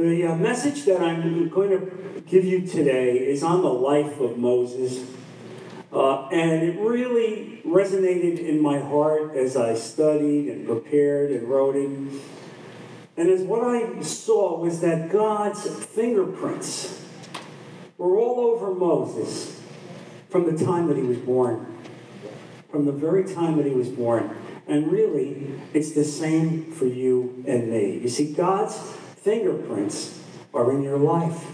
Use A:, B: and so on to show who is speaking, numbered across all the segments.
A: The uh, message that I'm going to give you today is on the life of Moses. Uh, and it really resonated in my heart as I studied and prepared and wrote it. And as what I saw was that God's fingerprints were all over Moses from the time that he was born. From the very time that he was born. And really, it's the same for you and me. You see, God's fingerprints are in your life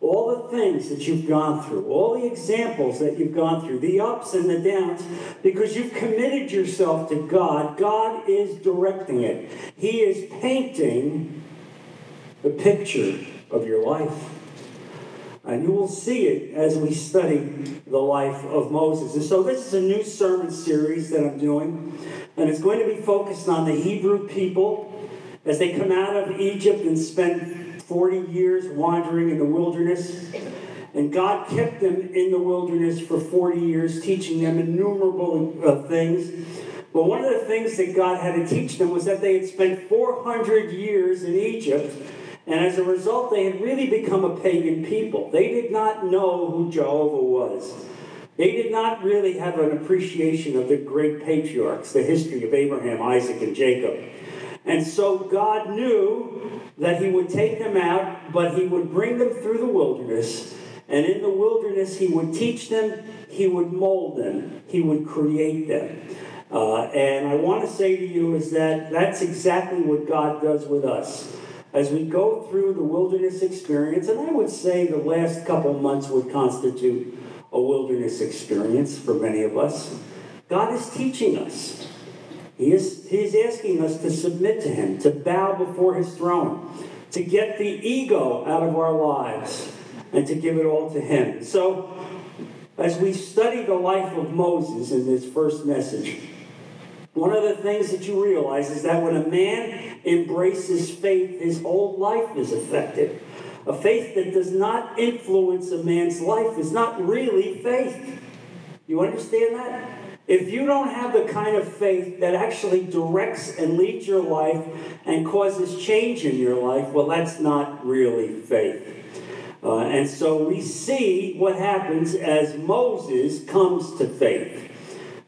A: all the things that you've gone through, all the examples that you've gone through, the ups and the downs, because you've committed yourself to God, God is directing it. He is painting the picture of your life. And you will see it as we study the life of Moses. And so, this is a new sermon series that I'm doing, and it's going to be focused on the Hebrew people as they come out of Egypt and spend 40 years wandering in the wilderness. And God kept them in the wilderness for 40 years, teaching them innumerable uh, things. But one of the things that God had to teach them was that they had spent 400 years in Egypt. And as a result, they had really become a pagan people. They did not know who Jehovah was. They did not really have an appreciation of the great patriarchs, the history of Abraham, Isaac, and Jacob. And so God knew that He would take them out, but He would bring them through the wilderness. And in the wilderness, He would teach them, He would mold them, He would create them. Uh, and I want to say to you is that that's exactly what God does with us. As we go through the wilderness experience, and I would say the last couple months would constitute a wilderness experience for many of us, God is teaching us. He is, he is asking us to submit to Him, to bow before His throne, to get the ego out of our lives, and to give it all to Him. So, as we study the life of Moses in this first message, one of the things that you realize is that when a man embraces faith, his whole life is affected. A faith that does not influence a man's life is not really faith. You understand that? If you don't have the kind of faith that actually directs and leads your life and causes change in your life, well, that's not really faith. Uh, and so we see what happens as Moses comes to faith.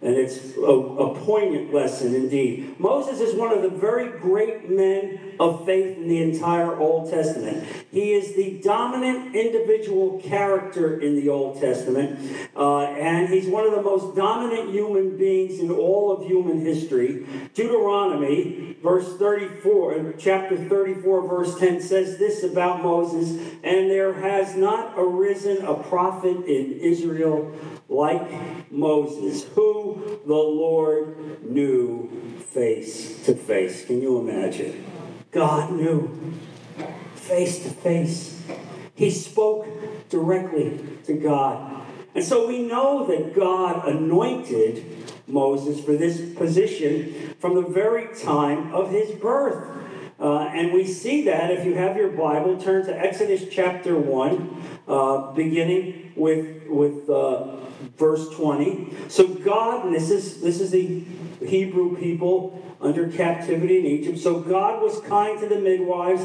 A: And it's a, a, poignant lesson indeed. Moses is one of the very great men of faith in the entire Old Testament. He is the dominant individual character in the Old Testament, uh, and he's one of the most dominant human beings in all of human history. Deuteronomy, verse 34, chapter 34, verse 10 says this about Moses, and there has not arisen a prophet in Israel like Moses, who the Lord knew face to face. Can you imagine? God knew face to face. He spoke directly to God. And so we know that God anointed Moses for this position from the very time of his birth. Uh, and we see that if you have your Bible, turn to Exodus chapter 1, uh, beginning with, with uh, verse 20. So God, and this is this is the Hebrew people under captivity in Egypt. So God was kind to the midwives,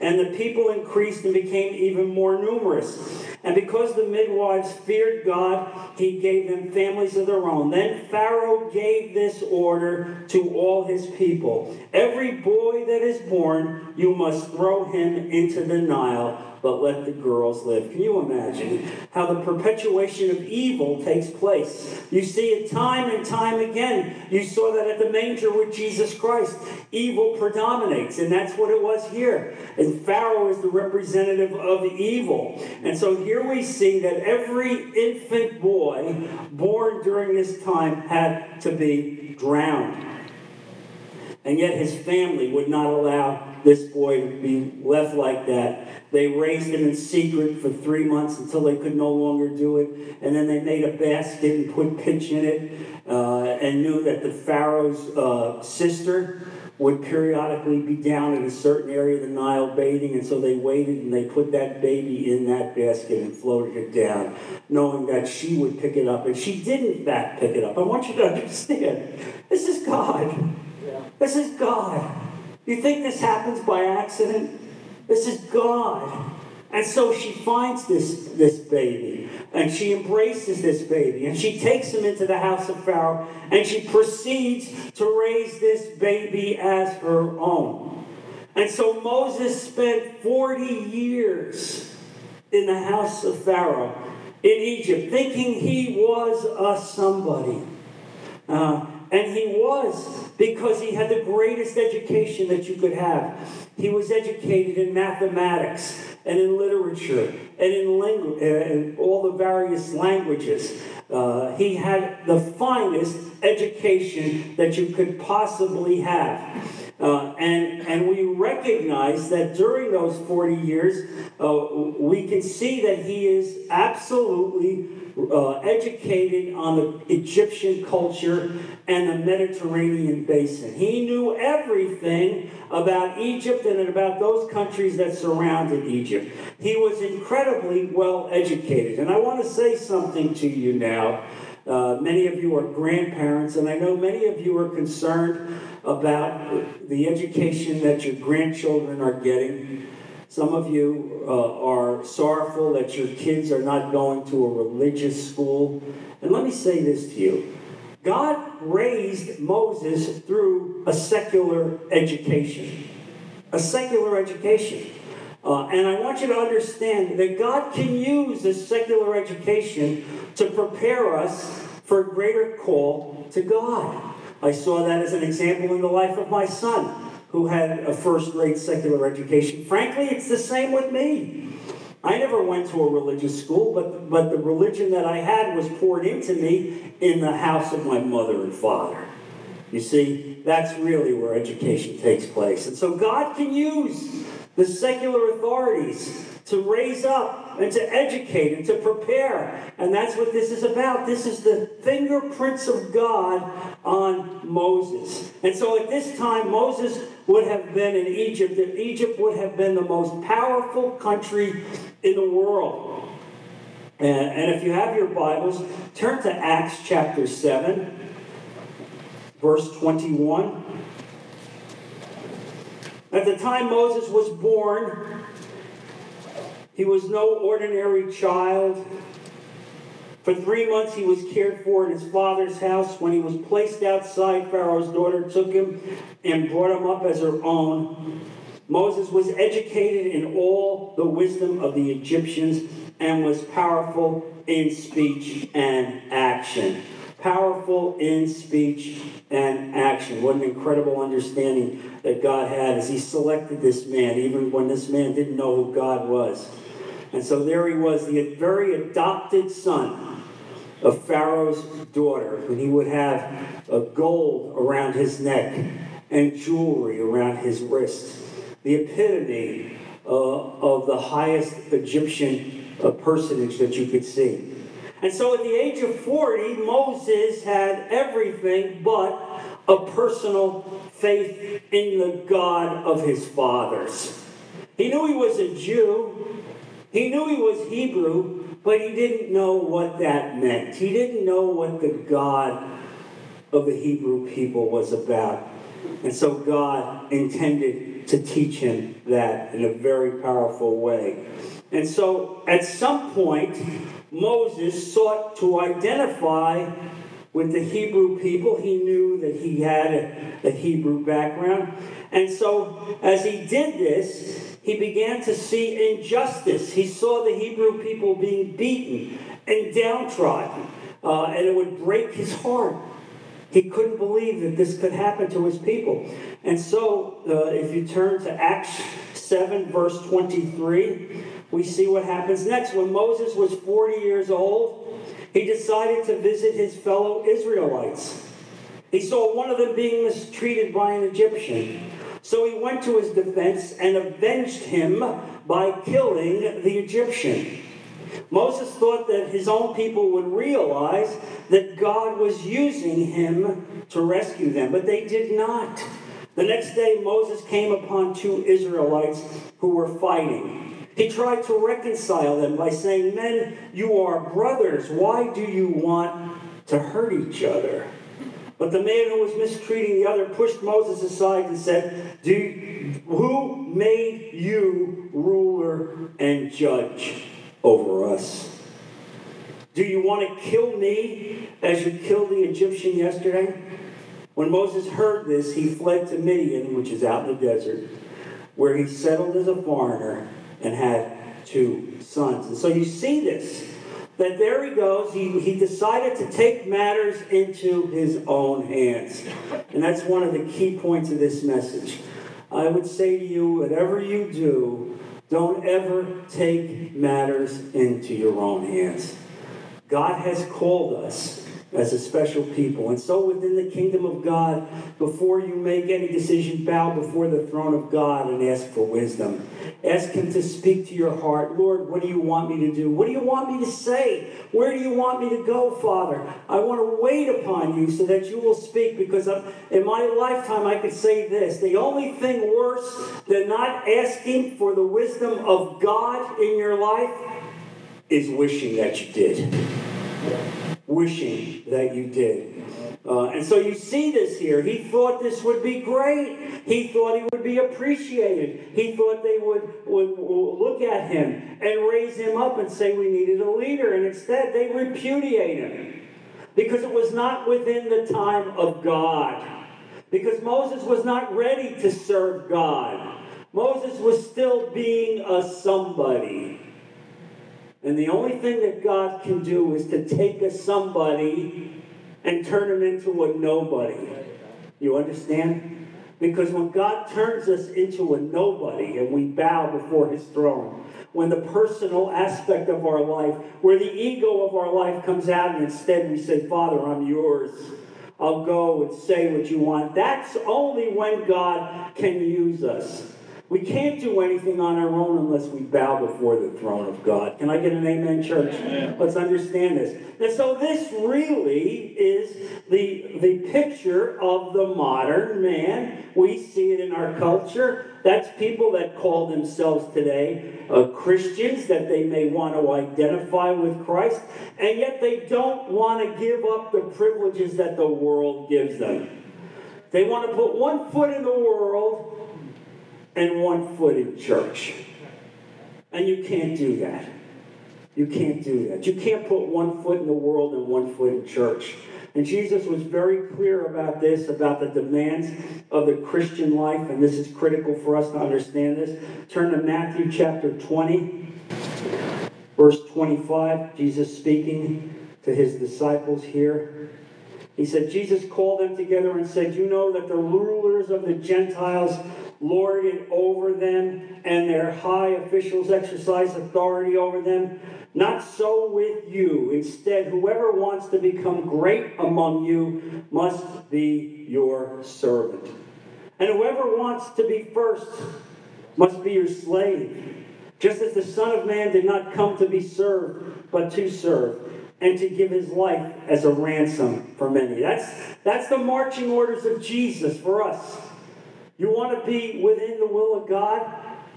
A: and the people increased and became even more numerous. And because the midwives feared God, he gave them families of their own. Then Pharaoh gave this order to all his people Every boy that is born, you must throw him into the Nile but let the girls live. Can you imagine how the perpetuation of evil takes place? You see it time and time again. You saw that at the manger with Jesus Christ. Evil predominates, and that's what it was here. And Pharaoh is the representative of evil. And so here we see that every infant boy born during this time had to be drowned. And yet his family would not allow this boy would be left like that. They raised him in secret for three months until they could no longer do it. And then they made a basket and put pitch in it uh, and knew that the Pharaoh's uh, sister would periodically be down in a certain area of the Nile bathing. And so they waited and they put that baby in that basket and floated it down, knowing that she would pick it up. And she did, in fact, pick it up. I want you to understand this is God. Yeah. This is God. You think this happens by accident? This is God. And so she finds this, this baby and she embraces this baby and she takes him into the house of Pharaoh and she proceeds to raise this baby as her own. And so Moses spent 40 years in the house of Pharaoh in Egypt thinking he was a somebody. Uh, and he was because he had the greatest education that you could have. He was educated in mathematics and in literature and in, langu- uh, in all the various languages. Uh, he had the finest education that you could possibly have. Uh, and, and we recognize that during those 40 years, uh, we can see that he is absolutely uh, educated on the Egyptian culture and the Mediterranean basin. He knew everything about Egypt and about those countries that surrounded Egypt. He was incredibly well educated. And I want to say something to you now. Uh, many of you are grandparents, and I know many of you are concerned about the education that your grandchildren are getting. Some of you uh, are sorrowful that your kids are not going to a religious school. And let me say this to you God raised Moses through a secular education. A secular education. Uh, and I want you to understand that God can use a secular education to prepare us for a greater call to God. I saw that as an example in the life of my son, who had a first grade secular education. Frankly, it's the same with me. I never went to a religious school, but, but the religion that I had was poured into me in the house of my mother and father. You see, that's really where education takes place. And so God can use the secular authorities to raise up and to educate and to prepare. And that's what this is about. This is the fingerprints of God on Moses. And so at this time, Moses would have been in Egypt, and Egypt would have been the most powerful country in the world. And, and if you have your Bibles, turn to Acts chapter 7, verse 21. At the time Moses was born, he was no ordinary child. For three months he was cared for in his father's house. When he was placed outside, Pharaoh's daughter took him and brought him up as her own. Moses was educated in all the wisdom of the Egyptians and was powerful in speech and action. Powerful in speech and action. What an incredible understanding that God had as He selected this man, even when this man didn't know who God was. And so there he was, the very adopted son of Pharaoh's daughter, and he would have a gold around his neck and jewelry around his wrist. The epitome uh, of the highest Egyptian uh, personage that you could see. And so at the age of 40, Moses had everything but a personal faith in the God of his fathers. He knew he was a Jew, he knew he was Hebrew, but he didn't know what that meant. He didn't know what the God of the Hebrew people was about. And so God intended to teach him that in a very powerful way. And so at some point, Moses sought to identify with the Hebrew people. He knew that he had a, a Hebrew background. And so as he did this, he began to see injustice. He saw the Hebrew people being beaten and downtrodden, uh, and it would break his heart. He couldn't believe that this could happen to his people. And so, uh, if you turn to Acts 7, verse 23, we see what happens next. When Moses was 40 years old, he decided to visit his fellow Israelites. He saw one of them being mistreated by an Egyptian. So he went to his defense and avenged him by killing the Egyptian. Moses thought that his own people would realize that God was using him to rescue them, but they did not. The next day, Moses came upon two Israelites who were fighting. He tried to reconcile them by saying, Men, you are brothers. Why do you want to hurt each other? But the man who was mistreating the other pushed Moses aside and said, Do, Who made you ruler and judge over us? Do you want to kill me as you killed the Egyptian yesterday? When Moses heard this, he fled to Midian, which is out in the desert, where he settled as a foreigner and had two sons. And so you see this that there he goes. He, he decided to take matters into his own hands. And that's one of the key points of this message. I would say to you, whatever you do, don't ever take matters into your own hands. God has called us as a special people. And so within the kingdom of God, before you make any decision, bow before the throne of God and ask for wisdom. Ask Him to speak to your heart. Lord, what do you want me to do? What do you want me to say? Where do you want me to go, Father? I want to wait upon you so that you will speak because in my lifetime I could say this. The only thing worse than not asking for the wisdom of God in your life is wishing that you did wishing that you did. Uh, and so you see this here. He thought this would be great. He thought he would be appreciated. He thought they would, would, would look at him and raise him up and say we needed a leader. And instead, they repudiate him because it was not within the time of God. Because Moses was not ready to serve God. Moses was still being a somebody. And the only thing that God can do is to take a somebody and turn him into a nobody. You understand? Because when God turns us into a nobody and we bow before his throne, when the personal aspect of our life, where the ego of our life comes out, and instead we say, Father, I'm yours. I'll go and say what you want. That's only when God can use us. We can't do anything on our own unless we bow before the throne of God. Can I get an amen, church? Amen. Let's understand this. And so this really is the, the picture of the modern man. We see it in our culture. That's people that call themselves today uh, Christians, that they may want to identify with Christ, and yet they don't want to give up the privileges that the world gives them. They want to put one foot in the world and one foot in church. And you can't do that. You can't do that. You can't put one foot in the world and one foot in church. And Jesus was very clear about this, about the demands of the Christian life, and this is critical for us to understand this. Turn to Matthew chapter 20, verse 25. Jesus speaking to his disciples here. He said, Jesus called them together and said, You know that the rulers of the Gentiles lord it over them, and their high officials exercise authority over them. Not so with you. Instead, whoever wants to become great among you must be your servant. And whoever wants to be first must be your slave. Just as the Son of Man did not come to be served, but to serve, and to give his life as a ransom for many. That's, that's the marching orders of Jesus for us. You want to be within the will of God?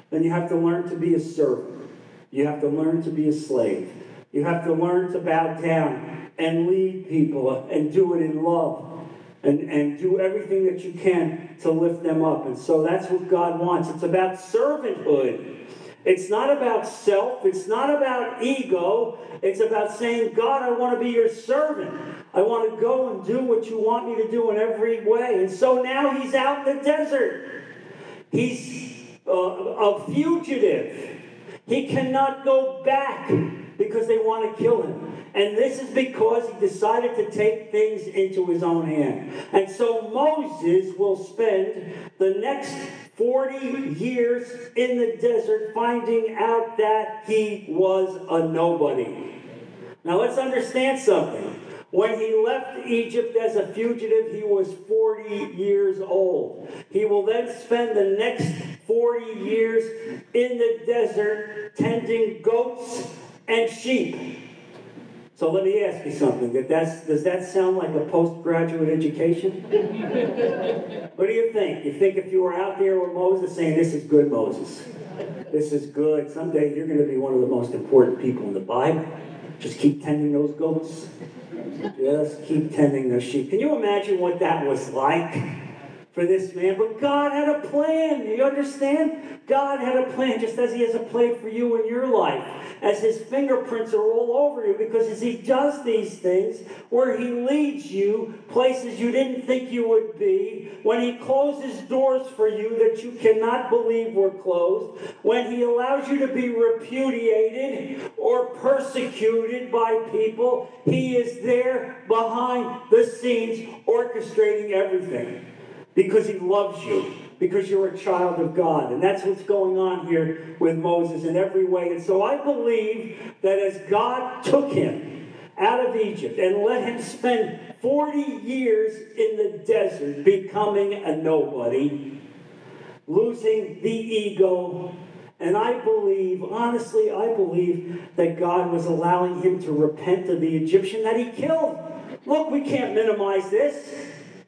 A: Then you have to learn to be a servant. You have to learn to be a slave. You have to learn to bow down and lead people and do it in love and, and do everything that you can to lift them up. And so that's what God wants. It's about servanthood. It's not about self. It's not about ego. It's about saying, God, I want to be your servant. I want to go and do what you want me to do in every way. And so now he's out in the desert. He's uh, a fugitive. He cannot go back because they want to kill him. And this is because he decided to take things into his own hand. And so Moses will spend the next 40 years in the desert finding out that he was a nobody. Now let's understand something. When he left Egypt as a fugitive, he was 40 years old. He will then spend the next 40 years in the desert tending goats and sheep. So let me ask you something. That that's, does that sound like a postgraduate education? what do you think? You think if you were out there with Moses saying, This is good, Moses. This is good. Someday you're going to be one of the most important people in the Bible. Just keep tending those goats. Just keep tending those sheep. Can you imagine what that was like? For this man, but God had a plan. You understand? God had a plan, just as He has a plan for you in your life, as His fingerprints are all over you, because as He does these things, where He leads you places you didn't think you would be, when He closes doors for you that you cannot believe were closed, when He allows you to be repudiated or persecuted by people, He is there behind the scenes orchestrating everything because he loves you, because you're a child of God. And that's what's going on here with Moses in every way. And so I believe that as God took him out of Egypt and let him spend 40 years in the desert becoming a nobody, losing the ego, and I believe, honestly, I believe that God was allowing him to repent of the Egyptian that he killed. Look, we can't minimize this.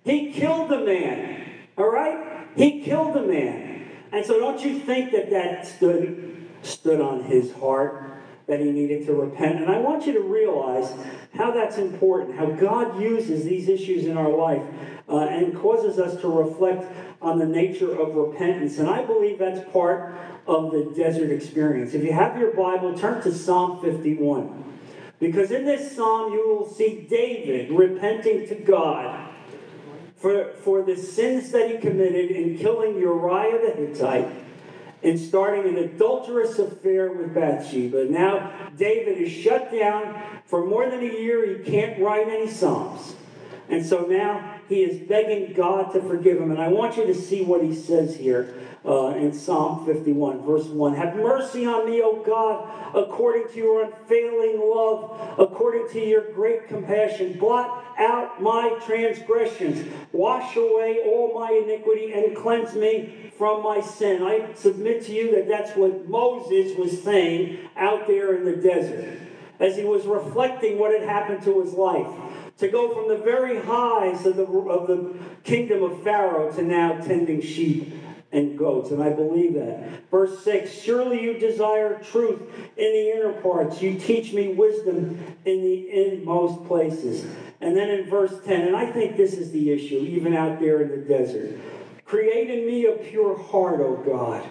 A: He killed the man. All right? He killed the man. And so don't you think that that stood, stood on his heart? That he needed to repent. And I want you to realize how that's important, how God uses these issues in our life uh, and causes us to reflect on the nature of repentance. And I believe that's part of the desert experience. If you have your Bible, turn to Psalm 51. Because in this psalm, you will see David repenting to God for, for the sins that he committed in killing Uriah the Hittite and starting an adulterous affair with Bathsheba. Now, David is shut down for more than a year. He can't write any Psalms. And so now he is begging God to forgive him. And I want you to see what he says here uh, in Psalm 51, verse 1. Have mercy on me, O God, according to your unfailing love, according to your great compassion. Blot out my transgressions, wash away all my iniquity, and cleanse me from my sin. I submit to you that that's what Moses was saying out there in the desert as he was reflecting what had happened to his life to go from the very highs of the, of the kingdom of Pharaoh to now tending sheep and goats. And I believe that. Verse 6 Surely you desire truth in the inner parts. You teach me wisdom in the inmost places. And then in verse 10, and I think this is the issue, even out there in the desert. Create in me a pure heart, O God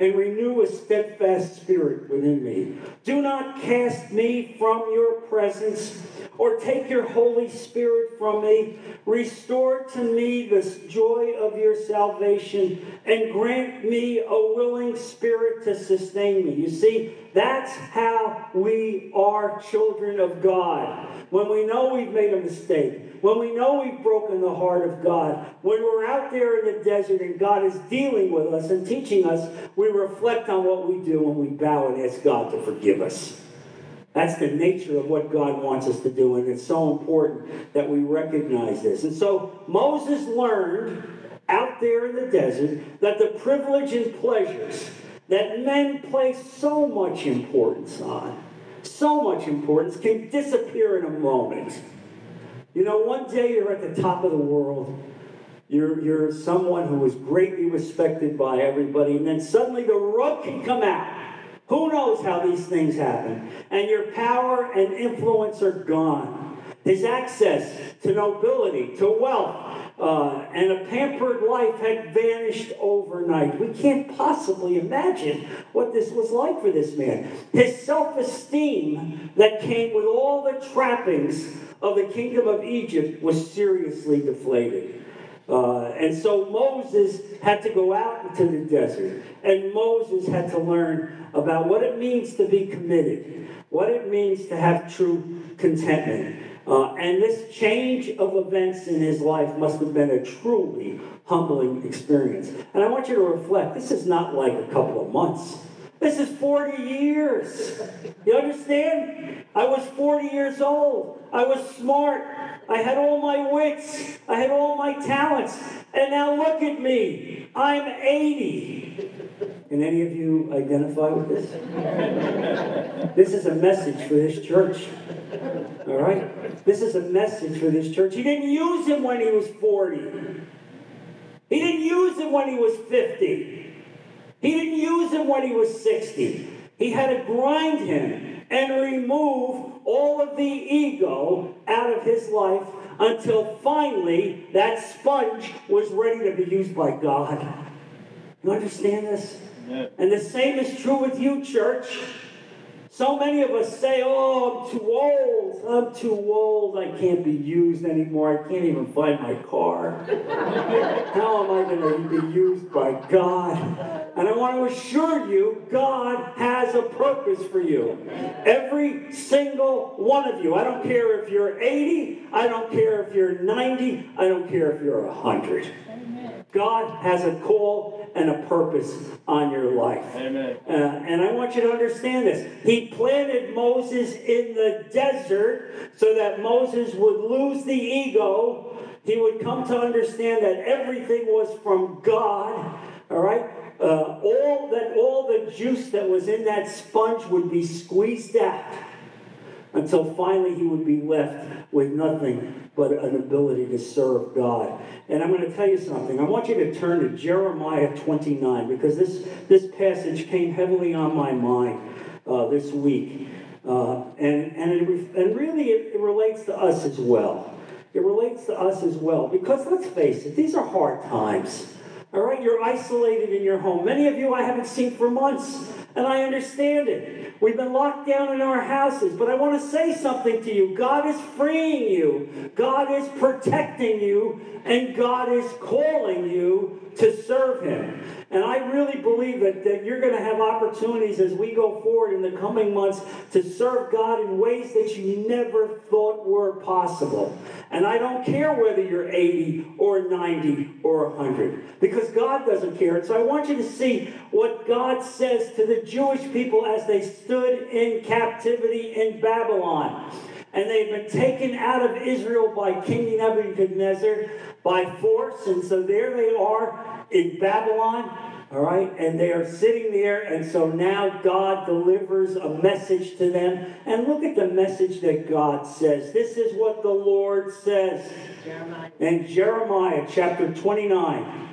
A: and renew a steadfast spirit within me. Do not cast me from your presence or take your Holy Spirit from me. Restore to me the joy of your salvation and grant me a willing spirit to sustain me. You see, that's how we are children of God. When we know we've made a mistake, when we know we've broken the heart of God, when we're out there in the desert and God is dealing with us and teaching us, we reflect on what we do and we bow and ask God to forgive us. That's the nature of what God wants us to do, and it's so important that we recognize this. And so Moses learned out there in the desert that the privilege and pleasures that men place so much importance on, so much importance, can disappear in a moment. You know, one day you're at the top of the world. You're, you're someone who is greatly respected by everybody, and then suddenly the rug can come out. Who knows how these things happen? And your power and influence are gone. His access to nobility, to wealth, uh, and a pampered life had vanished overnight. We can't possibly imagine what this was like for this man. His self esteem that came with all the trappings of the kingdom of Egypt was seriously deflated. Uh, and so Moses had to go out into the desert, and Moses had to learn about what it means to be committed, what it means to have true contentment. Uh, and this change of events in his life must have been a truly humbling experience. And I want you to reflect this is not like a couple of months. This is 40 years. You understand? I was 40 years old. I was smart. I had all my wits. I had all my talents. And now look at me. I'm 80. Can any of you identify with this? this is a message for this church. All right? This is a message for this church. He didn't use him when he was 40. He didn't use him when he was 50. He didn't use him when he was 60. He had to grind him and remove all of the ego out of his life until finally that sponge was ready to be used by God. You understand this? Yeah. And the same is true with you, church. So many of us say, Oh, I'm too old. I'm too old. I can't be used anymore. I can't even find my car. How am I going to be used by God? And I want to assure you, God has a purpose for you. Every single one of you. I don't care if you're 80, I don't care if you're 90, I don't care if you're 100. God has a call and a purpose on your life.
B: Amen. Uh,
A: and I want you to understand this. He planted Moses in the desert so that Moses would lose the ego. He would come to understand that everything was from God. All right? Uh, all that all the juice that was in that sponge would be squeezed out until finally he would be left with nothing but an ability to serve God. And I'm going to tell you something. I want you to turn to Jeremiah 29 because this, this passage came heavily on my mind uh, this week. Uh, and, and, it, and really, it, it relates to us as well. It relates to us as well because let's face it, these are hard times. All right, you're isolated in your home. Many of you I haven't seen for months, and I understand it. We've been locked down in our houses, but I want to say something to you. God is freeing you, God is protecting you, and God is calling you to serve Him. And I really believe that, that you're going to have opportunities as we go forward in the coming months to serve God in ways that you never thought were possible. And I don't care whether you're 80 or 90 or 100, because God doesn't care. And so I want you to see what God says to the Jewish people as they stood in captivity in Babylon and they've been taken out of Israel by King Nebuchadnezzar by force. And so there they are in Babylon. All right, and they are sitting there, and so now God delivers a message to them. And look at the message that God says. This is what the Lord says. Jeremiah. In Jeremiah chapter 29,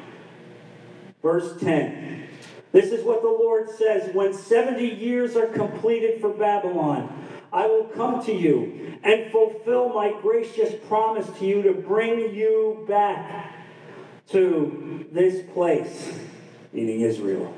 A: verse 10. This is what the Lord says When 70 years are completed for Babylon, I will come to you and fulfill my gracious promise to you to bring you back to this place, meaning Israel.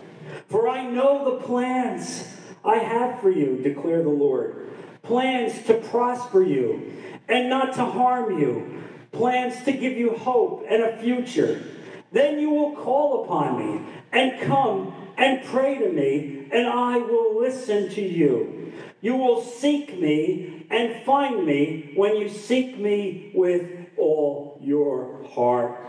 A: For I know the plans I have for you, declare the Lord. Plans to prosper you and not to harm you. Plans to give you hope and a future. Then you will call upon me and come and pray to me, and I will listen to you. You will seek me and find me when you seek me with all your heart.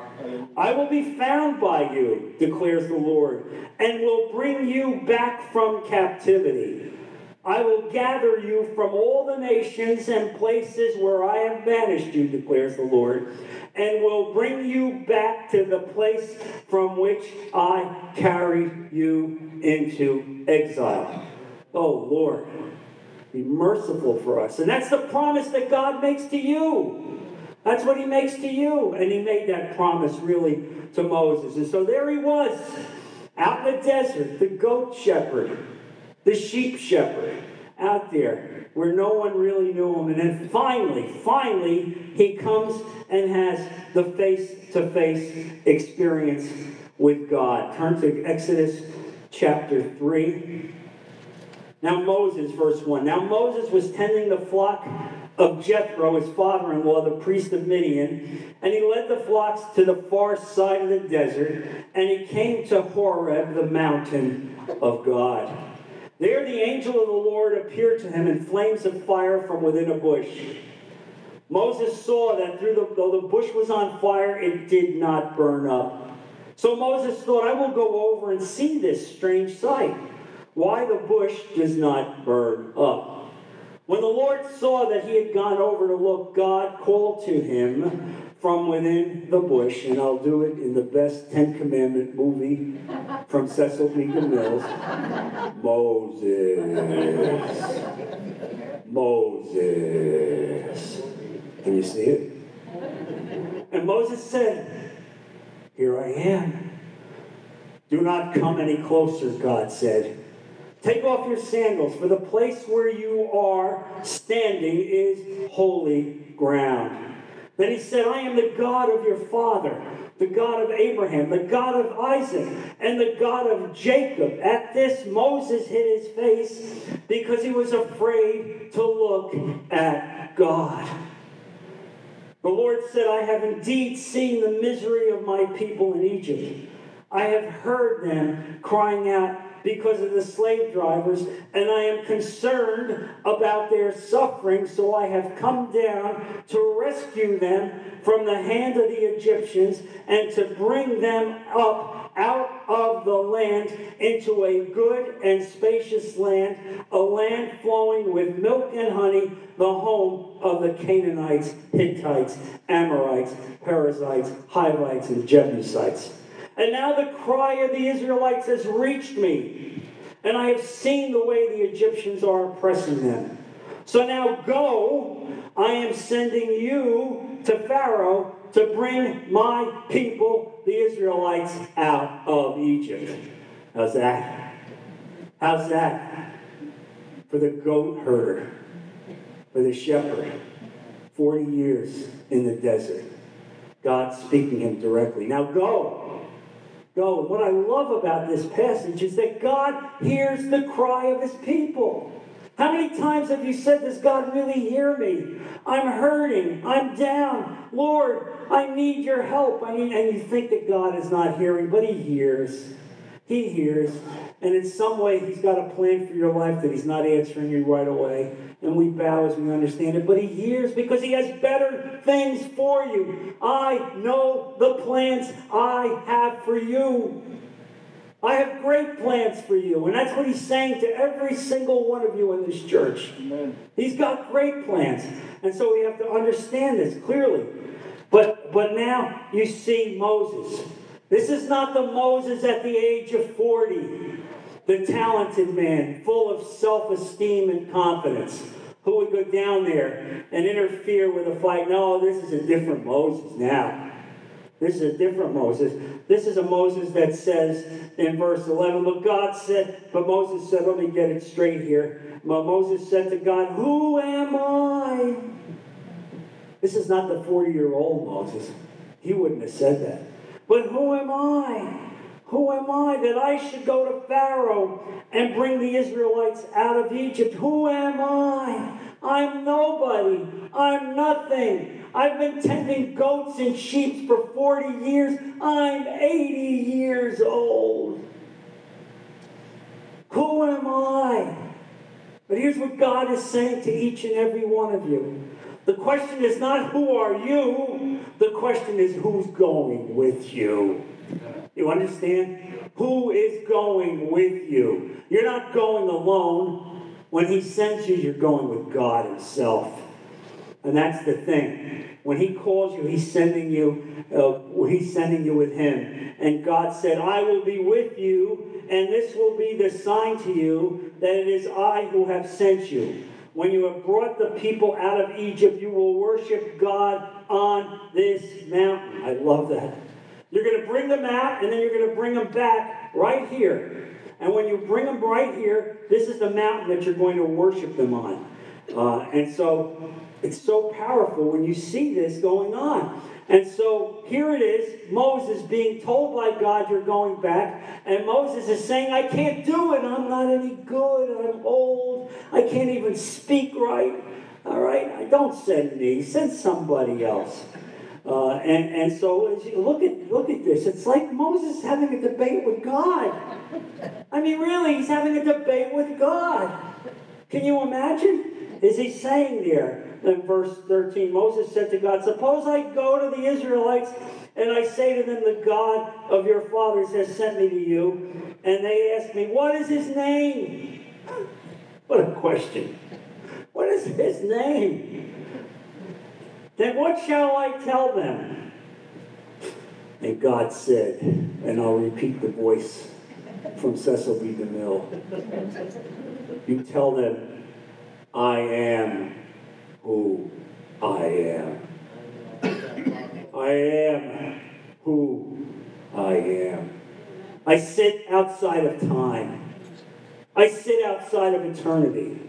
A: I will be found by you, declares the Lord, and will bring you back from captivity. I will gather you from all the nations and places where I have banished you, declares the Lord, and will bring you back to the place from which I carried you into exile. Oh, Lord. Be merciful for us. And that's the promise that God makes to you. That's what he makes to you. And he made that promise really to Moses. And so there he was, out in the desert, the goat shepherd, the sheep shepherd, out there where no one really knew him. And then finally, finally, he comes and has the face to face experience with God. Turn to Exodus chapter 3. Now, Moses, verse 1. Now, Moses was tending the flock of Jethro, his father in law, the priest of Midian, and he led the flocks to the far side of the desert, and he came to Horeb, the mountain of God. There, the angel of the Lord appeared to him in flames of fire from within a bush. Moses saw that through the, though the bush was on fire, it did not burn up. So Moses thought, I will go over and see this strange sight why the bush does not burn up. When the Lord saw that he had gone over to look, God called to him from within the bush, and I'll do it in the best Ten Commandment movie from Cecil B. DeMille's Moses. Moses. Can you see it? And Moses said, Here I am. Do not come any closer, God said. Take off your sandals, for the place where you are standing is holy ground. Then he said, I am the God of your father, the God of Abraham, the God of Isaac, and the God of Jacob. At this, Moses hid his face because he was afraid to look at God. The Lord said, I have indeed seen the misery of my people in Egypt. I have heard them crying out because of the slave drivers, and I am concerned about their suffering, so I have come down to rescue them from the hand of the Egyptians and to bring them up out of the land into a good and spacious land, a land flowing with milk and honey, the home of the Canaanites, Hittites, Amorites, Perizzites, Hivites, and Jebusites. And now the cry of the Israelites has reached me, and I have seen the way the Egyptians are oppressing them. So now go, I am sending you to Pharaoh to bring my people, the Israelites, out of Egypt. How's that? How's that? For the goat herder, for the shepherd, 40 years in the desert. God speaking him directly. Now go go. And what I love about this passage is that God hears the cry of his people. How many times have you said, Does God really hear me? I'm hurting. I'm down. Lord, I need your help. I mean, and you think that God is not hearing, but he hears. He hears. And in some way, he's got a plan for your life that he's not answering you right away and we bow as we understand it. But He hears because He has better things for you. I know the plans I have for you. I have great plans for you. And that's what He's saying to every single one of you in this church. Amen. He's got great plans. And so we have to understand this clearly. But, but now you see Moses. This is not the Moses at the age of 40 the talented man, full of self esteem and confidence, who would go down there and interfere with a fight. No, this is a different Moses now. This is a different Moses. This is a Moses that says in verse 11, but God said, but Moses said, let me get it straight here. But Moses said to God, Who am I? This is not the 40 year old Moses. He wouldn't have said that. But who am I? Who am I that I should go to Pharaoh and bring the Israelites out of Egypt? Who am I? I'm nobody. I'm nothing. I've been tending goats and sheep for 40 years. I'm 80 years old. Who am I? But here's what God is saying to each and every one of you. The question is not who are you, the question is who's going with you. You understand? Who is going with you? You're not going alone. When He sends you, you're going with God Himself. And that's the thing. When He calls you, He's sending you. Uh, he's sending you with Him. And God said, "I will be with you, and this will be the sign to you that it is I who have sent you." When you have brought the people out of Egypt, you will worship God on this mountain. I love that. You're going to bring them out, and then you're going to bring them back right here. And when you bring them right here, this is the mountain that you're going to worship them on. Uh, and so it's so powerful when you see this going on. And so here it is Moses being told by God, You're going back. And Moses is saying, I can't do it. I'm not any good. I'm old. I can't even speak right. All right? Don't send me, send somebody else. Uh, and, and so look at, look at this. It's like Moses having a debate with God. I mean, really, he's having a debate with God. Can you imagine? Is he saying there in verse 13? Moses said to God, Suppose I go to the Israelites and I say to them, The God of your fathers has sent me to you. And they ask me, What is his name? What a question. What is his name? Then what shall I tell them? And God said, and I'll repeat the voice from Cecil B. DeMille. You tell them, I am who I am. I am who I am. I sit outside of time. I sit outside of eternity.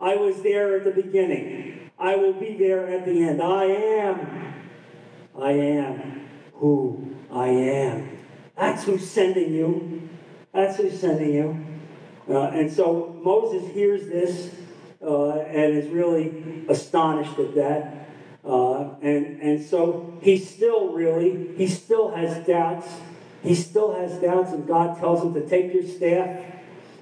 A: I was there at the beginning. I will be there at the end. I am I am who I am. That's who's sending you. That's who's sending you. Uh, and so Moses hears this uh, and is really astonished at that. Uh, and, and so he still really, he still has doubts. He still has doubts, and God tells him to take your staff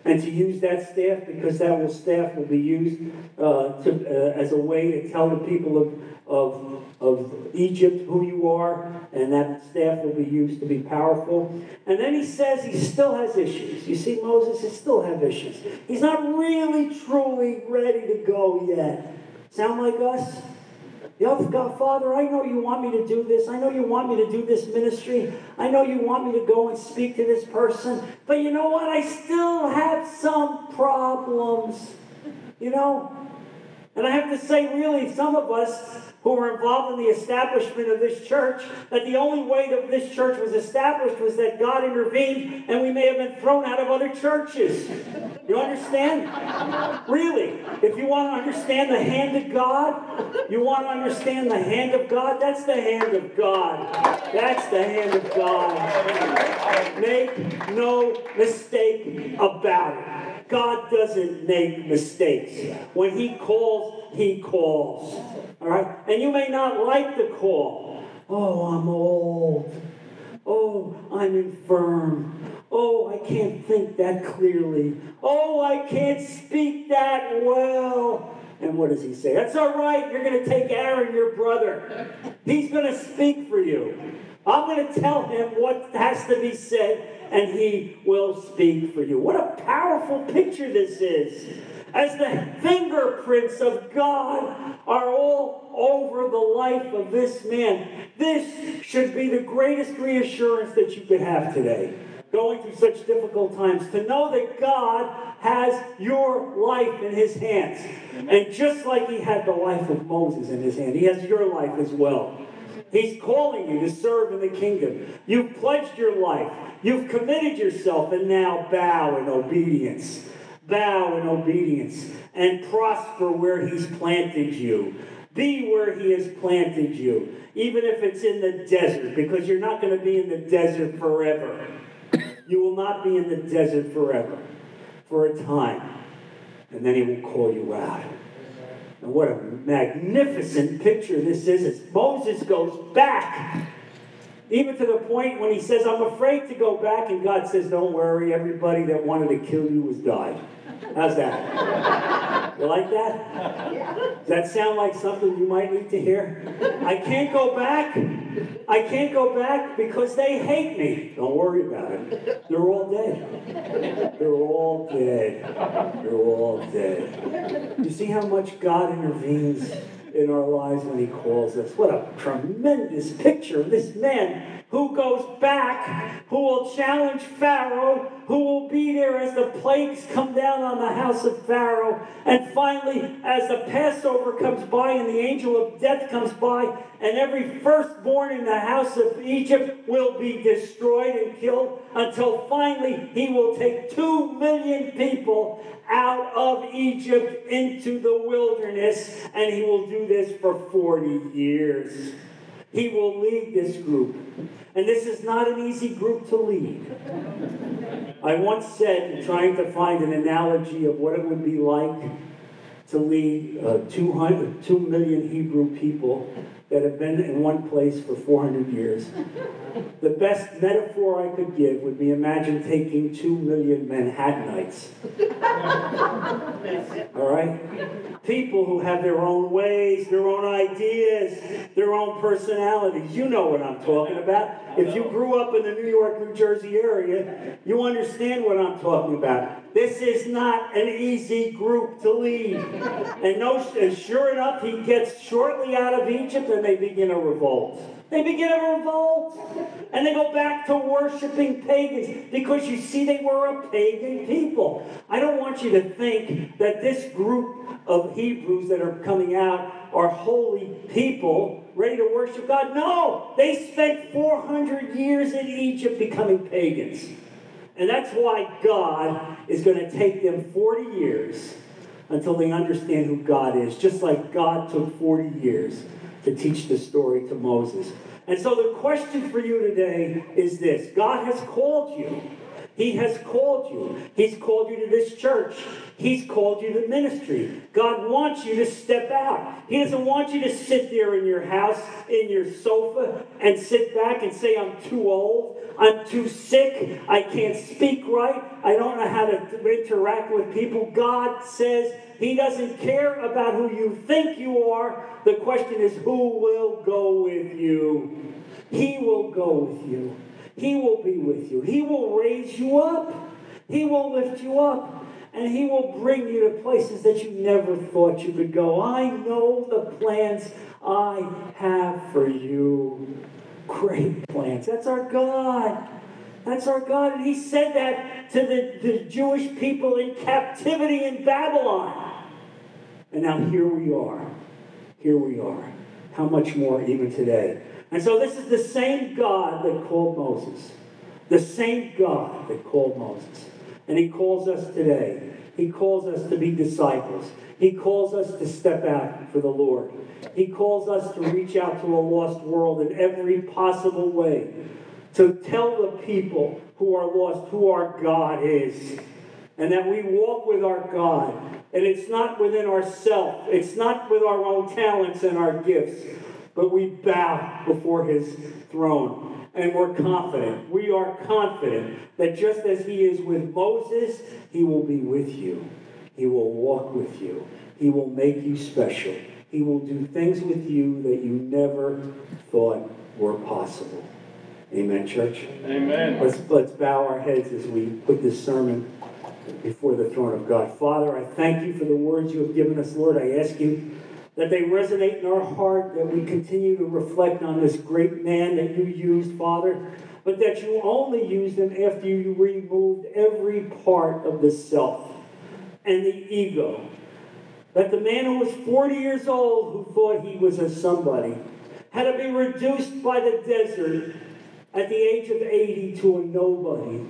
A: and to use that staff because that will, staff will be used uh, to, uh, as a way to tell the people of, of, of Egypt who you are, and that staff will be used to be powerful. And then he says he still has issues. You see, Moses, he still have issues. He's not really, truly ready to go yet. Sound like us? God, Father, I know you want me to do this. I know you want me to do this ministry. I know you want me to go and speak to this person. But you know what? I still have some problems. You know? And I have to say, really, some of us who were involved in the establishment of this church, that the only way that this church was established was that God intervened and we may have been thrown out of other churches. You understand? Really, if you want to understand the hand of God, you want to understand the hand of God, that's the hand of God. That's the hand of God. Make no mistake about it. God doesn't make mistakes. When He calls, He calls. All right? And you may not like the call. Oh, I'm old. Oh, I'm infirm. Oh, I can't think that clearly. Oh, I can't speak that well. And what does he say? That's all right. You're going to take Aaron, your brother. He's going to speak for you. I'm going to tell him what has to be said, and he will speak for you. What a powerful picture this is as the fingerprints of God are all over the life of this man. This should be the greatest reassurance that you could have today. Going through such difficult times, to know that God has your life in His hands. And just like He had the life of Moses in His hand, He has your life as well. He's calling you to serve in the kingdom. You've pledged your life, you've committed yourself, and now bow in obedience bow in obedience and prosper where He's planted you. Be where He has planted you, even if it's in the desert, because you're not going to be in the desert forever. You will not be in the desert forever, for a time. And then He will call you out. And what a magnificent picture this is. As Moses goes back even to the point when he says, I'm afraid to go back, and God says, Don't worry, everybody that wanted to kill you has died. How's that? You like that? Does that sound like something you might need to hear? I can't go back. I can't go back because they hate me. Don't worry about it. They're all dead. They're all dead. They're all dead. You see how much God intervenes in our lives when He calls us? What a tremendous picture of this man who goes back, who will challenge Pharaoh, who will be there as the plagues come down on the house of Pharaoh. And finally, as the Passover comes by and the angel of death comes by, and every firstborn in the house of Egypt will be destroyed and killed until finally he will take two million people out of Egypt into the wilderness, and he will do this for 40 years. He will lead this group. And this is not an easy group to lead. I once said, trying to find an analogy of what it would be like to lead uh, 200, 2 million Hebrew people that have been in one place for 400 years. The best metaphor I could give would be imagine taking 2 million Manhattanites. All right? People who have their own ways, their own ideas, their own personalities. You know what I'm talking about. If you grew up in the New York, New Jersey area, you understand what I'm talking about. This is not an easy group to lead. And, no, and sure enough, he gets shortly out of Egypt and they begin a revolt. They begin a revolt. And they go back to worshiping pagans because you see, they were a pagan people. I don't want you to think that this group of Hebrews that are coming out are holy people ready to worship God. No, they spent 400 years in Egypt becoming pagans. And that's why God is going to take them 40 years until they understand who God is, just like God took 40 years to teach the story to Moses. And so the question for you today is this God has called you. He has called you. He's called you to this church. He's called you to ministry. God wants you to step out. He doesn't want you to sit there in your house, in your sofa, and sit back and say, I'm too old. I'm too sick. I can't speak right. I don't know how to interact with people. God says He doesn't care about who you think you are. The question is, who will go with you? He will go with you. He will be with you. He will raise you up. He will lift you up. And He will bring you to places that you never thought you could go. I know the plans I have for you. Great plans. That's our God. That's our God. And He said that to the, the Jewish people in captivity in Babylon. And now here we are. Here we are. How much more even today? And so this is the same God that called Moses. The same God that called Moses. And he calls us today. He calls us to be disciples. He calls us to step out for the Lord. He calls us to reach out to a lost world in every possible way. To tell the people who are lost who our God is. And that we walk with our God. And it's not within ourselves. It's not with our own talents and our gifts but we bow before his throne. And we're confident, we are confident that just as he is with Moses, he will be with you. He will walk with you. He will make you special. He will do things with you that you never thought were possible. Amen, church?
B: Amen.
A: Let's, let's bow our heads as we put this sermon before the throne of God. Father, I thank you for the words you have given us, Lord. I ask you that they resonate in our heart, that we continue to reflect on this great man that you used, Father, but that you only used him after you removed every part of the self and the ego. That the man who was 40 years old, who thought he was a somebody, had to be reduced by the desert at the age of 80 to a nobody.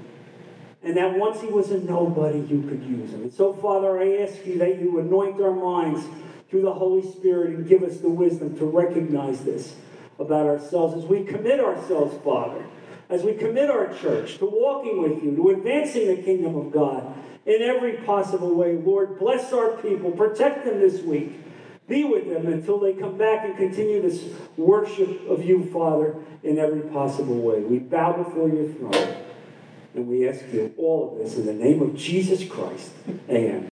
A: And that once he was a nobody, you could use him. And so, Father, I ask you that you anoint our minds through the Holy Spirit and give us the wisdom to recognize this about ourselves as we commit ourselves, Father, as we commit our church to walking with you, to advancing the kingdom of God in every possible way. Lord, bless our people, protect them this week. Be with them until they come back and continue this worship of you, Father, in every possible way. We bow before your throne and we ask you all of this in the name of Jesus Christ. Amen.